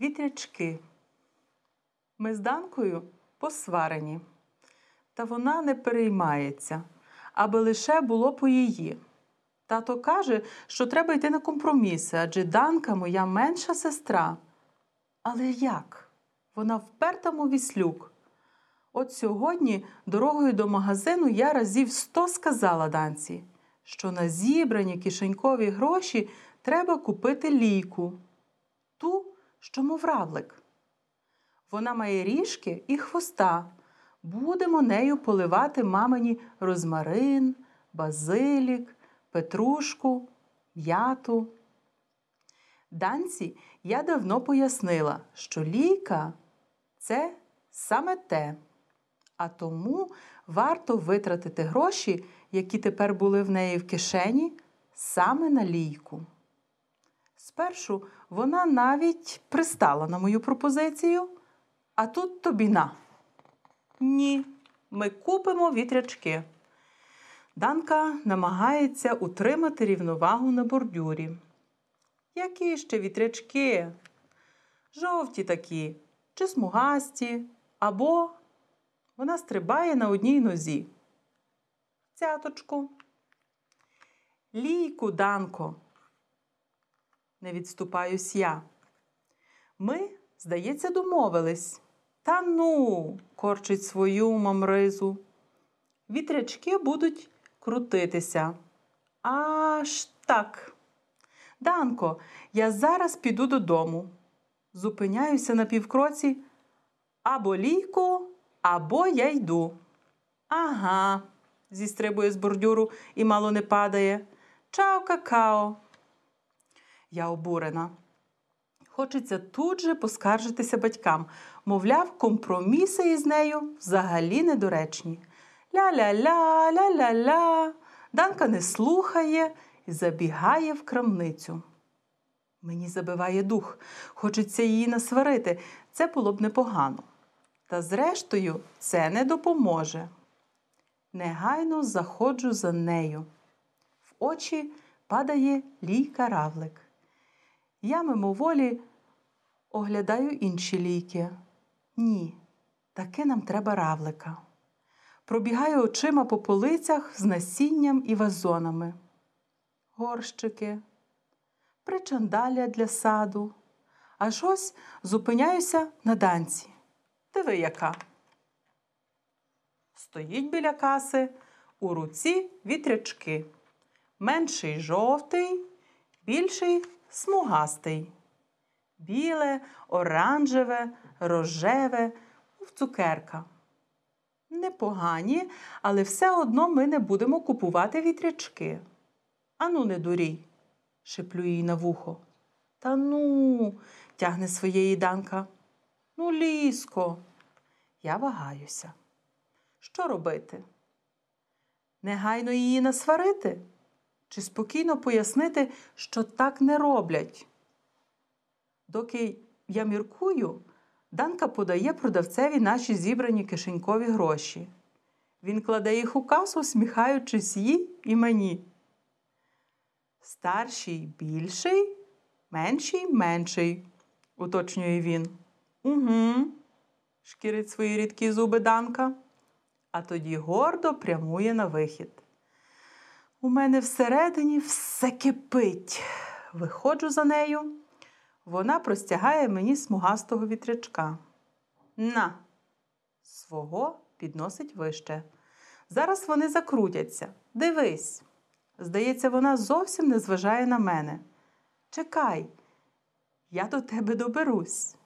Вітрячки. Ми з Данкою посварені, та вона не переймається, аби лише було по її. Тато каже, що треба йти на компроміси, адже Данка моя менша сестра. Але як? Вона вперта, віслюк. От сьогодні дорогою до магазину я разів сто сказала Данці, що на зібрані кишенькові гроші треба купити лійку, ту, що мов равлик. Вона має ріжки і хвоста. Будемо нею поливати мамині розмарин, базилік, петрушку, м'яту. Данці я давно пояснила, що лійка це саме те, а тому варто витратити гроші, які тепер були в неї в кишені, саме на лійку. Спершу вона навіть пристала на мою пропозицію, а тут тобі на. Ні, ми купимо вітрячки. Данка намагається утримати рівновагу на бордюрі. Які ще вітрячки? Жовті такі, чи смугасті, або вона стрибає на одній нозі. Цяточку. Лійку, Данко. Не відступаюсь я. Ми, здається, домовились. Та ну, корчить свою мамризу. Вітрячки будуть крутитися. Аж так. Данко, я зараз піду додому. Зупиняюся на півкроці. Або лійко, або я йду. Ага, зістрибує з бордюру і мало не падає. Чао, какао. Я обурена. Хочеться тут же поскаржитися батькам. Мовляв, компроміси із нею взагалі недоречні. Ля-ля-ля, ля-ля-ля. Данка не слухає і забігає в крамницю. Мені забиває дух, хочеться її насварити. Це було б непогано. Та зрештою, це не допоможе. Негайно заходжу за нею. В очі падає лійка равлик. Я мимоволі оглядаю інші ліки. Ні, таки нам треба равлика. Пробігаю очима по полицях з насінням і вазонами. Горщики, причандаля для саду. Аж ось зупиняюся на данці. Диви, яка. Стоїть біля каси, у руці вітрячки. Менший жовтий, більший смугастий. Біле, оранжеве, рожеве, в цукерка. Непогані, але все одно ми не будемо купувати вітрячки. Ану, не дурій, шиплю їй на вухо. Та ну, тягне своєї данка. Ну, ліско. Я вагаюся. Що робити? Негайно її насварити? Чи спокійно пояснити, що так не роблять? Доки я міркую, Данка подає продавцеві наші зібрані кишенькові гроші. Він кладе їх у касу, сміхаючись їй і мені. Старший більший, менший менший, уточнює він. Угу, шкірить свої рідкі зуби Данка, а тоді гордо прямує на вихід. У мене всередині все кипить. Виходжу за нею. Вона простягає мені смугастого вітрячка. На, свого підносить вище. Зараз вони закрутяться. Дивись. Здається, вона зовсім не зважає на мене. Чекай, я до тебе доберусь.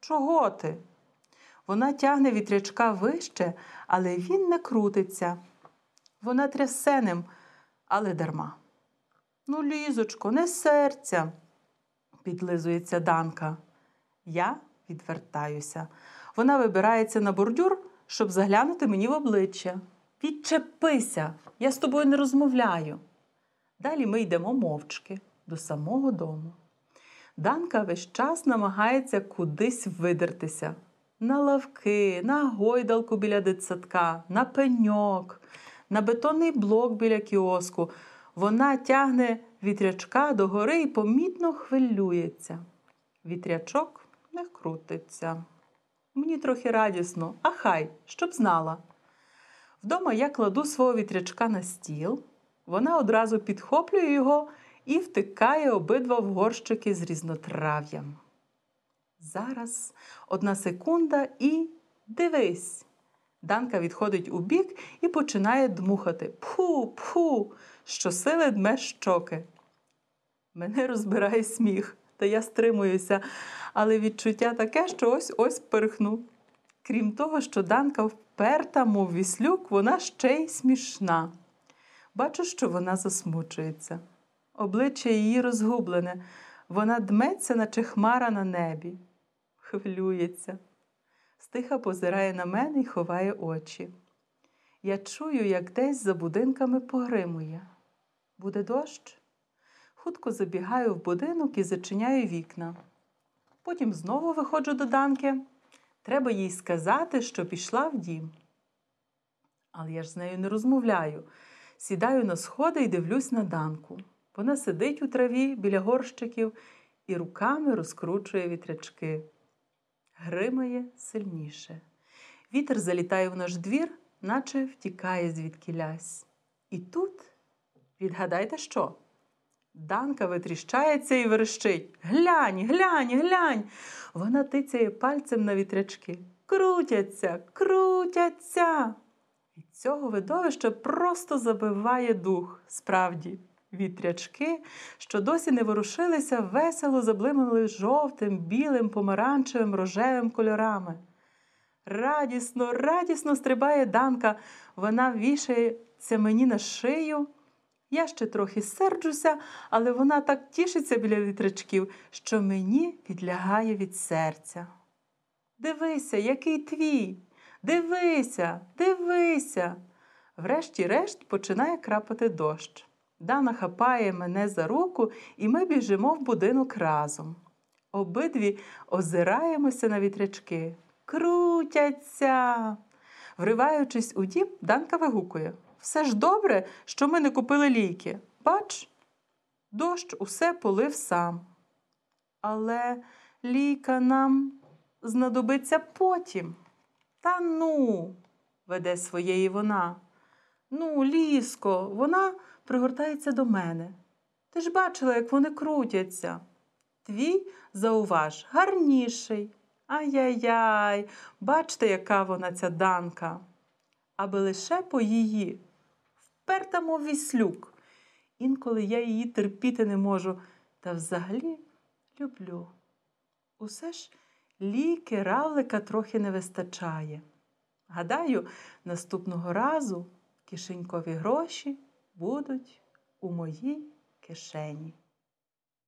Чого ти? Вона тягне вітрячка вище, але він не крутиться. Вона трясе ним, але дарма. Ну, лізочко, не серця, підлизується Данка. Я відвертаюся. Вона вибирається на бордюр, щоб заглянути мені в обличчя. Відчепися, я з тобою не розмовляю. Далі ми йдемо мовчки до самого дому. Данка весь час намагається кудись видертися. На лавки, на гойдалку біля дитсадка, на пеньок, на бетонний блок біля кіоску. Вона тягне вітрячка догори і помітно хвилюється. Вітрячок не крутиться. Мені трохи радісно, а хай, щоб знала. Вдома я кладу свого вітрячка на стіл, вона одразу підхоплює його і втикає обидва в горщики з різнотрав'ям. Зараз одна секунда і дивись. Данка відходить у бік і починає дмухати пху, пху, щосили дме щоки. Мене розбирає сміх, та я стримуюся, але відчуття таке, що ось ось перхну. Крім того, що Данка вперта, мов віслюк, вона ще й смішна. Бачу, що вона засмучується. Обличчя її розгублене, вона дметься, наче хмара на небі, хвилюється. Стиха позирає на мене і ховає очі. Я чую, як десь за будинками погримує. Буде дощ? Хутко забігаю в будинок і зачиняю вікна. Потім знову виходжу до Данки. Треба їй сказати, що пішла в дім. Але я ж з нею не розмовляю. Сідаю на сходи і дивлюсь на Данку. Вона сидить у траві біля горщиків і руками розкручує вітрячки. Гримає сильніше. Вітер залітає в наш двір, наче втікає звідкілясь. І тут, відгадайте що? Данка витріщається і верещить. Глянь, глянь, глянь. Вона тицяє пальцем на вітрячки. Крутяться, крутяться. Від цього видовища просто забиває дух. Справді, вітрячки, що досі не ворушилися, весело заблимали жовтим, білим, помаранчевим, рожевим кольорами. Радісно, радісно стрибає Данка, вона вішається мені на шию. Я ще трохи серджуся, але вона так тішиться біля вітрячків, що мені підлягає від серця. Дивися, який твій. Дивися, дивися. Врешті-решт починає крапати дощ. Дана хапає мене за руку, і ми біжимо в будинок разом. Обидві озираємося на вітрячки. Крутяться. Вриваючись у дім, Данка вигукує все ж добре, що ми не купили ліки. Бач, дощ усе полив сам. Але ліка нам знадобиться потім. Та ну, веде своєї вона. Ну, ліско, вона пригортається до мене. Ти ж бачила, як вони крутяться. Твій, зауваж, гарніший. Ай-яй-яй, бачте, яка вона ця данка. Аби лише по її вперта, віслюк. Інколи я її терпіти не можу, та взагалі люблю. Усе ж ліки равлика трохи не вистачає. Гадаю, наступного разу кишенькові гроші будуть у моїй кишені.